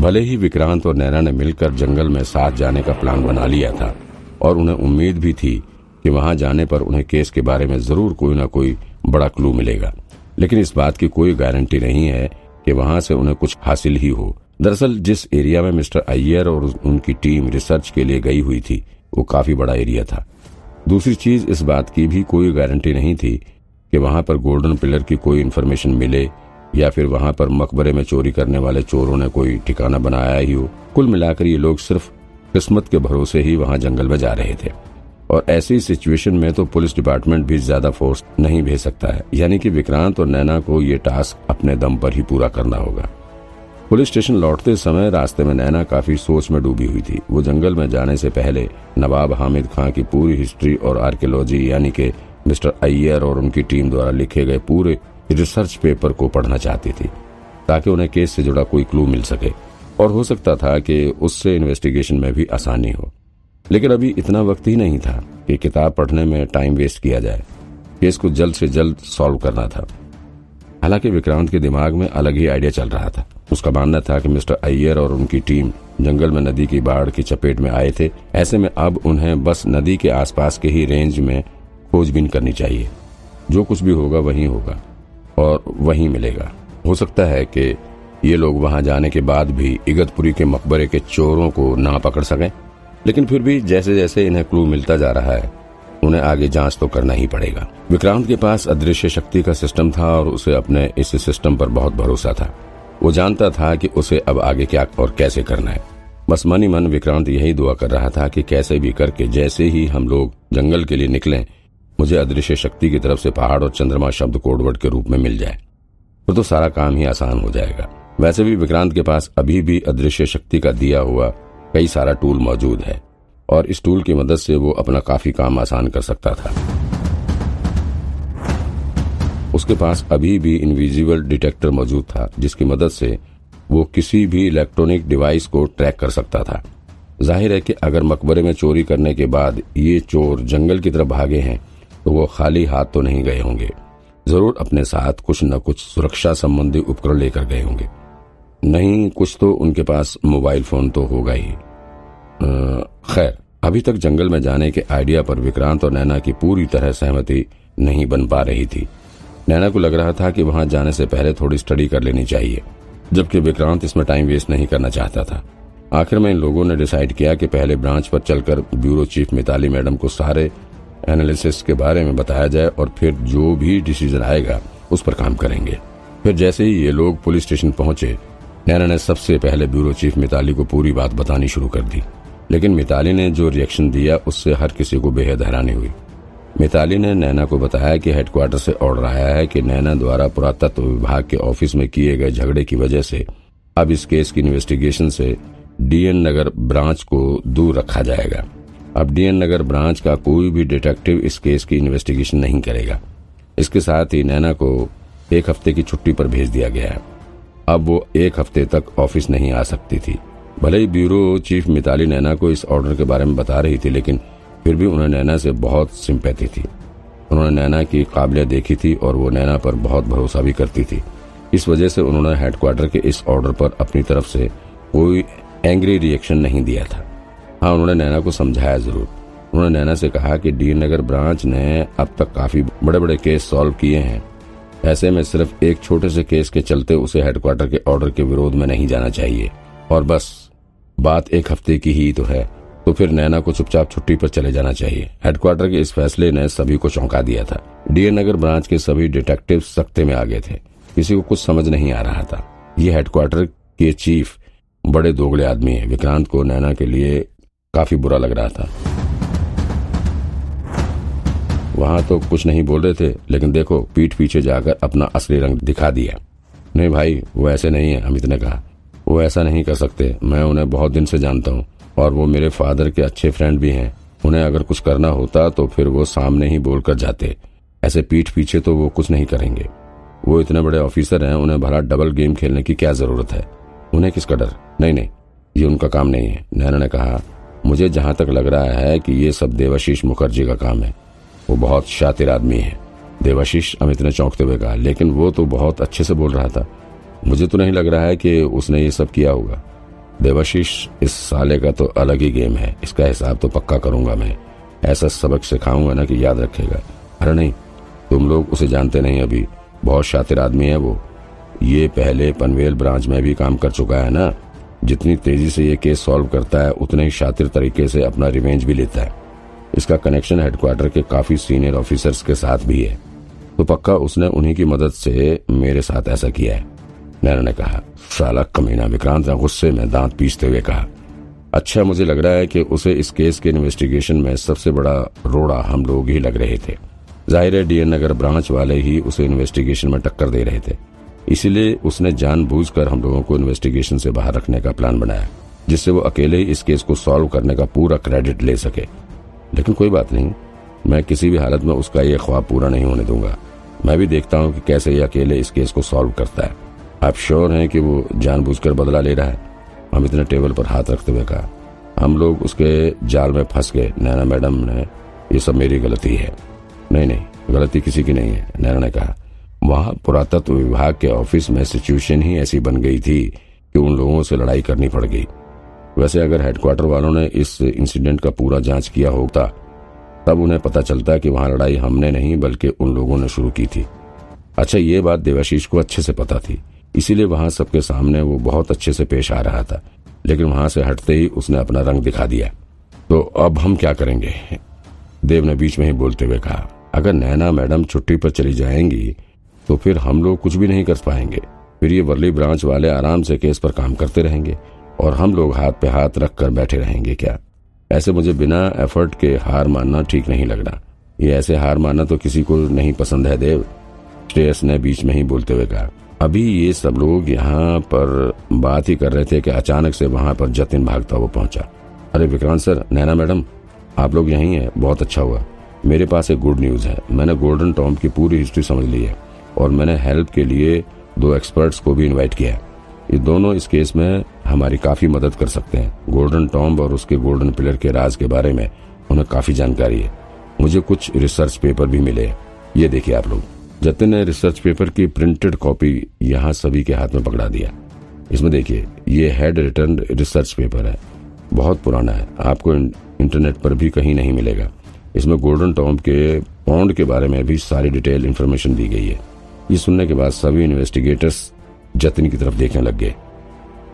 भले ही विक्रांत और नैना ने मिलकर जंगल में साथ जाने का प्लान बना लिया था, और उन्हें उम्मीद भी थी कि वहाँ जाने पर उन्हें केस के बारे में ज़रूर कोई ना कोई बड़ा क्लू मिलेगा। लेकिन इस बात की कोई गारंटी नहीं है कि वहाँ से उन्हें कुछ हासिल ही हो। दरअसल, जिस एरिया में मिस्टर अय्यर और उनकी टीम रिसर्च के लिए गई हुई थी, वो काफ़ी बड़ा एरिया था। दूसरी चीज़ इस बात की भी कोई गारंटी नहीं थी कि वहाँ पर गोल्डन पिलर की कोई इन्फॉर्मेशन मिले या फिर वहाँ पर मकबरे में चोरी करने वाले चोरों ने कोई ठिकाना बनाया ही हो। कुल मिलाकर ये लोग सिर्फ़ किस्मत के भरोसे ही वहाँ जंगल में जा रहे थे। और ऐसी सिचुएशन में तो पुलिस डिपार्टमेंट भी ज़्यादा फोर्स नहीं भेज सकता है। यानी कि विक्रांत और नैना को ये टास्क अपने दम पर ही पूरा करना होगा। पुलिस स्टेशन लौटते समय रास्ते में नैना काफ़ी सोच में डूबी हुई थी। वो जंगल में जाने से पहले नवाब हामिद खां की पूरी हिस्ट्री और आर्कियोलॉजी यानी कि मिस्टर अय्यर और उनकी टीम द्वारा लिखे गए पूरे रिसर्च पेपर को पढ़ना चाहती थी, ताकि उन्हें केस से जुड़ा कोई क्लू मिल सके। और हो सकता था कि उससे इन्वेस्टिगेशन में भी आसानी हो। लेकिन अभी इतना वक्त ही नहीं था कि किताब पढ़ने में टाइम वेस्ट किया जाए। केस को जल्द से जल्द सॉल्व करना था। हालाँकि विक्रांत के दिमाग में अलग ही आइडिया चल रहा था। उसका मानना था कि मिस्टर अय्यर और उनकी टीम जंगल में नदी की बाढ़ की चपेट में आए थे। ऐसे में अब उन्हें बस नदी के आसपास के ही रेंज में खोजबीन करनी चाहिए। जो कुछ भी होगा, वही होगा। और वहीं मिलेगा। हो सकता है कि ये लोग वहाँ जाने के बाद भी इगतपुरी के मकबरे के चोरों को ना पकड़ सकें, लेकिन फिर भी जैसे जैसे इन्हें क्लू मिलता जा रहा है, उन्हें आगे जाँच तो करना ही पड़ेगा। विक्रांत के पास अदृश्य शक्ति का सिस्टम था और उसे अपने इस सिस्टम पर बहुत भरोसा था। वो जानता था कि उसे अब आगे क्या और कैसे करना है। बस मन ही मन विक्रांत यही दुआ कर रहा था कि कैसे भी करके जैसे ही हम लोग जंगल के लिए निकलें मुझे अदृश्य शक्ति की तरफ़ से पहाड़ और चंद्रमा शब्द कोडवर्ड के रूप में मिल जाए तो, तो सारा काम ही आसान हो जाएगा। वैसे भी विक्रांत के पास अभी भी अदृश्य शक्ति का दिया हुआ कई सारा टूल मौजूद है और इस टूल की मदद से वो अपना काफ़ी काम आसान कर सकता था। उसके पास अभी भी इनविजिबल डिटेक्टर मौजूद था जिसकी मदद से वो किसी भी इलेक्ट्रॉनिक डिवाइस को ट्रैक कर सकता था। ज़ाहिर है कि अगर मकबरे में चोरी करने के बाद ये चोर जंगल की तरफ़ भागे हैं तो वो खाली हाथ तो नहीं गए होंगे। ज़रूर अपने साथ कुछ न कुछ सुरक्षा संबंधी उपकरण लेकर गए होंगे। नहीं, कुछ तो उनके पास मोबाइल फ़ोन तो होगा ही। खैर, अभी तक जंगल में जाने के आइडिया पर विक्रांत और नैना की पूरी तरह सहमति नहीं बन पा रही थी। नैना को लग रहा था कि वहाँ जाने से पहले थोड़ी स्टडी कर लेनी चाहिए, जबकि विक्रांत इसमें टाइम वेस्ट नहीं करना चाहता था। आखिर में इन लोगों ने डिसाइड किया कि पहले ब्रांच पर चलकर ब्यूरो चीफ मिताली मैडम को सारे एनालिसिस के बारे में बताया जाए और फिर जो भी डिसीज़न आएगा, उस पर काम करेंगे। फिर जैसे ही ये लोग पुलिस स्टेशन पहुँचे नैना ने सबसे पहले ब्यूरो चीफ मिताली को पूरी बात बतानी शुरू कर दी। लेकिन मिताली ने जो रिएक्शन दिया, उससे हर किसी को बेहद हैरानी हुई। मिताली ने नैना को बताया कि हेडक्वार्टर से ऑर्डर आया है कि नैना द्वारा पुरातत्व विभाग के ऑफ़िस में किए गए झगड़े की वजह से अब इस केस की इन्वेस्टिगेशन से डीएन नगर ब्रांच को दूर रखा जाएगा। अब डीएन नगर ब्रांच का कोई भी डिटेक्टिव इस केस की इन्वेस्टिगेशन नहीं करेगा। इसके साथ ही नैना को एक हफ़्ते की छुट्टी पर भेज दिया गया है। अब वो एक हफ़्ते तक ऑफ़िस नहीं आ सकती थी। भले ही ब्यूरो चीफ मिताली नैना को इस ऑर्डर के बारे में बता रही थी, लेकिन फिर भी उन्हें नैना से बहुत सिंपैथी थी। उन्होंने नैना की काबिलियत देखी थी और वो नैना पर बहुत भरोसा भी करती थी। इस वजह से उन्होंने हेडक्वार्टर के इस ऑर्डर पर अपनी तरफ़ से कोई एंग्री रिएक्शन नहीं दिया था। हाँ उन्होंने नैना को समझाया ज़रूर। उन्होंने नैना से कहा कि डी नगर ब्रांच ने अब तक काफ़ी बड़े बड़े केस सॉल्व किए हैं। ऐसे में सिर्फ़ एक छोटे से केस के चलते उसे हेडक्वार्टर के ऑर्डर के विरोध में नहीं जाना चाहिए। और बस, बात एक हफ़्ते की ही तो है तो फिर नैना को चुपचाप छुट्टी पर चले जाना चाहिए। हेडक्वार्टर के इस फैसले ने सभी को चौंका दिया था। डीए नगर ब्रांच के सभी डिटेक्टिव सख्ते में आ गए थे। किसी को कुछ समझ नहीं आ रहा था। ये हेडक्वार्टर के चीफ बड़े दोगले आदमी है। विक्रांत को नैना के लिए काफ़ी बुरा लग रहा था। वहाँ तो कुछ नहीं बोल रहे थे, लेकिन देखो, पीठ पीछे जाकर अपना असली रंग दिखा दिया। नहीं भाई, वो ऐसे नहीं है, अमित ने कहा। वो ऐसा नहीं कर सकते, मैं उन्हें बहुत दिन से जानता हूँ, और वो मेरे फादर के अच्छे फ्रेंड भी हैं। उन्हें अगर कुछ करना होता तो फिर वो सामने ही बोलकर जाते। ऐसे पीठ पीछे तो वो कुछ नहीं करेंगे। वो इतने बड़े ऑफिसर हैं, उन्हें भला डबल गेम खेलने की क्या ज़रूरत है? उन्हें किसका डर? नहीं नहीं, ये उनका काम नहीं है, नैना ने कहा। मुझे जहाँ तक लग रहा है कि ये सब देवाशीष मुखर्जी का काम है। वो बहुत शातिर आदमी है। देवाशीष अमित ने चौंकते हुए कहा, लेकिन वो तो बहुत अच्छे से बोल रहा था। मुझे तो नहीं लग रहा है कि उसने ये सब किया होगा। देवाशीष, इस साले का तो अलग ही गेम है। इसका हिसाब तो पक्का करूँगा मैं। ऐसा सबक सिखाऊँगा ना कि याद रखेगा। अरे नहीं, तुम लोग उसे जानते नहीं अभी। बहुत शातिर आदमी है वो। ये पहले पनवेल ब्रांच में भी काम कर चुका है ना? जितनी तेज़ी से ये केस सॉल्व करता है, उतने ही शातिर तरीके से अपना रिवेंज भी लेता है। इसका कनेक्शन हेडक्वार्टर के काफ़ी सीनियर ऑफिसर्स के साथ भी है। तो पक्का उसने उन्हीं की मदद से मेरे साथ ऐसा किया है। नैना ने कहा, साला कमीना विक्रांत, ने गुस्से में दांत पीसते हुए कहा अच्छा मुझे लग रहा है कि उसे इस केस के इन्वेस्टिगेशन में सबसे बड़ा रोड़ा हम लोग ही लग रहे थे। ज़ाहिर है, डीएन नगर ब्रांच वाले ही उसे इन्वेस्टिगेशन में टक्कर दे रहे थे। इसीलिए उसने जानबूझकर हम लोगों को इन्वेस्टिगेशन से बाहर रखने का प्लान बनाया, जिससे वो अकेले ही इस केस को सॉल्व करने का पूरा क्रेडिट ले सके। लेकिन कोई बात नहीं, मैं किसी भी हालत में उसका ये ख्वाब पूरा नहीं होने दूँगा। मैं भी देखता हूँ कि कैसे ये अकेले इस केस को सॉल्व करता है। आप श्योर हैं कि वो जानबूझकर बदला ले रहा है? हम इतने टेबल पर हाथ रखते हुए कहा, हम लोग उसके जाल में फंस गए। नैना मैडम ने, ये सब मेरी गलती है। नहीं नहीं, गलती किसी की नहीं है, नैना ने कहा। वहाँ पुरातत्व विभाग के ऑफ़िस में सिचुएशन ही ऐसी बन गई थी कि उन लोगों से लड़ाई करनी पड़ गई। वैसे अगर हेडक्वार्टर वालों ने इस इंसिडेंट का पूरा जाँच किया होता, तब उन्हें पता चलता कि वहाँ लड़ाई हमने नहीं, बल्कि उन लोगों ने शुरू की थी। अच्छा ये बात देवाशीष को अच्छे से पता थी। इसीलिए वहाँ सबके सामने वो बहुत अच्छे से पेश आ रहा था, लेकिन वहाँ से हटते ही उसने अपना रंग दिखा दिया। तो अब हम क्या करेंगे? देव ने बीच में ही बोलते हुए कहा, अगर नैना मैडम छुट्टी पर चली जाएँगी तो फिर हम लोग कुछ भी नहीं कर पाएँगे। फिर ये वर्ली ब्रांच वाले आराम से केस पर काम करते रहेंगे और हम लोग हाथ पे हाथ रख कर बैठे रहेंगे क्या? ऐसे मुझे बिना एफर्ट के हार मानना ठीक नहीं लग रहा ये ऐसे हार मानना तो किसी को नहीं पसंद है, देव। श्रेयस ने बीच में ही बोलते हुए कहा, अभी ये सब लोग यहाँ पर बात ही कर रहे थे कि अचानक से वहाँ पर जतिन भागता हुआ पहुँचा। अरे विक्रांत सर, नैना मैडम, आप लोग यहीं हैं, बहुत अच्छा हुआ। मेरे पास एक गुड न्यूज़ है। मैंने गोल्डन टॉम की पूरी हिस्ट्री समझ ली है। और मैंने हेल्प के लिए दो एक्सपर्ट्स को भी इनवाइट किया ये दोनों इस केस में हमारी काफ़ी मदद कर सकते हैं। गोल्डन टॉम्ब और उसके गोल्डन पिलर के राज के बारे में उन्हें काफ़ी जानकारी है। मुझे कुछ रिसर्च पेपर भी मिले ये देखिए आप लोग। जतिन ने रिसर्च पेपर की प्रिंटेड कॉपी यहाँ सभी के हाथ में पकड़ा दिया। इसमें देखिए, ये हेड रिटर्न रिसर्च पेपर है। बहुत पुराना है। आपको इंटरनेट पर भी कहीं नहीं मिलेगा। इसमें गोल्डन टॉम्ब के पॉन्ड के बारे में भी सारी डिटेल इन्फॉर्मेशन दी गई है। ये सुनने के बाद सभी इन्वेस्टिगेटर्स जतिन की तरफ़ देखने लग गए।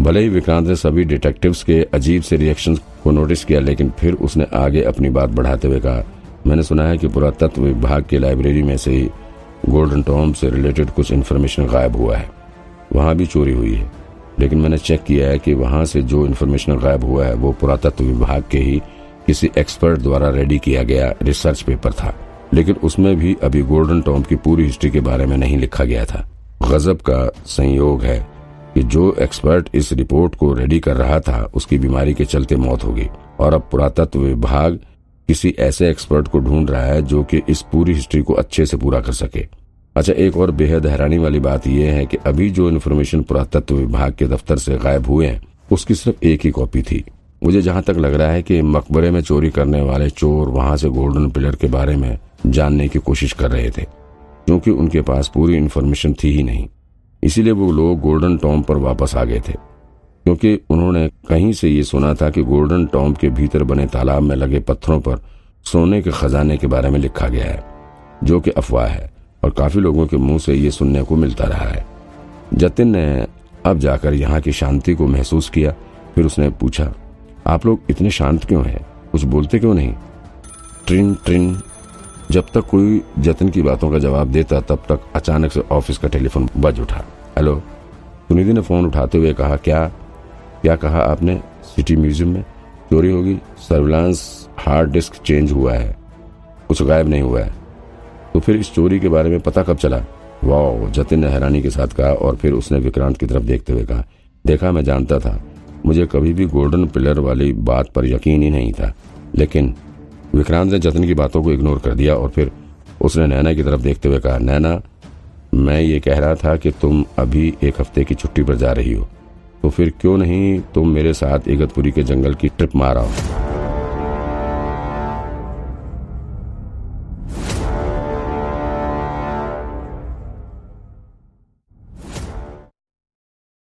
भले ही विक्रांत ने सभी डिटेक्टिव्स के अजीब से रिएक्शन को नोटिस किया, लेकिन फिर उसने आगे अपनी बात बढ़ाते हुए कहा, मैंने सुना है कि पुरातत्व विभाग की लाइब्रेरी में से ही गोल्डन टॉम से रिलेटेड कुछ इन्फॉर्मेशन गायब हुआ है। वहाँ भी चोरी हुई है। लेकिन मैंने चेक किया है कि वहाँ से जो इन्फॉर्मेशन गायब हुआ है, वो पुरातत्व विभाग के ही किसी एक्सपर्ट द्वारा रेडी किया गया रिसर्च पेपर था। लेकिन उसमें भी अभी गोल्डन टॉम की पूरी हिस्ट्री के बारे में नहीं लिखा गया था। गजब का संयोग है कि जो एक्सपर्ट इस रिपोर्ट को रेडी कर रहा था, उसकी बीमारी के चलते मौत हो गई। और अब पुरातत्व विभाग किसी ऐसे एक्सपर्ट को ढूंढ रहा है जो कि इस पूरी हिस्ट्री को अच्छे से पूरा कर सके। अच्छा एक और बेहद हैरानी वाली बात यह है कि अभी जो इन्फॉर्मेशन पुरातत्व विभाग के दफ्तर से गायब हुए हैं, उसकी सिर्फ़ एक ही कॉपी थी। मुझे जहाँ तक लग रहा है कि मकबरे में चोरी करने वाले चोर वहाँ से गोल्डन पिलर के बारे में जानने की कोशिश कर रहे थे, क्योंकि उनके पास पूरी इन्फॉर्मेशन थी ही नहीं। इसीलिए वो लोग गोल्डन टॉम पर वापस आ गए थे, क्योंकि उन्होंने कहीं से ये सुना था कि गोल्डन टॉम के भीतर बने तालाब में लगे पत्थरों पर सोने के खजाने के बारे में लिखा गया है, जो कि अफवाह है, और काफ़ी लोगों के मुँह से ये सुनने को मिलता रहा है। जतिन ने अब जाकर यहाँ की शांति को महसूस किया, फिर उसने पूछा, आप लोग इतने शांत क्यों हैं? कुछ बोलते क्यों नहीं? ट्रिन ट्रिन जब तक कोई जतन की बातों का जवाब देता, तब तक अचानक से ऑफ़िस का टेलीफोन बज उठा। हेलो? सुनिधि ने फ़ोन उठाते हुए कहा, क्या? क्या कहा आपने? सिटी म्यूज़ियम में? चोरी होगी। सर्विलांस हार्ड डिस्क चेंज हुआ है। कुछ गायब नहीं हुआ है। तो फिर इस चोरी के बारे में पता कब चला? वाह जतिन ने हैरानी के साथ कहा और फिर उसने विक्रांत की तरफ़ देखते हुए कहा, देखा, मैं जानता था। मुझे कभी भी गोल्डन पिलर वाली बात पर यकीन ही नहीं था। लेकिन विक्रांत ने जतन की बातों को इग्नोर कर दिया और फिर उसने नैना की तरफ़ देखते हुए कहा, नैना, मैं ये कह रहा था कि तुम अभी एक हफ़्ते की छुट्टी पर जा रही हो। तो फिर क्यों नहीं तुम मेरे साथ इगतपुरी के जंगल की ट्रिप मारा हो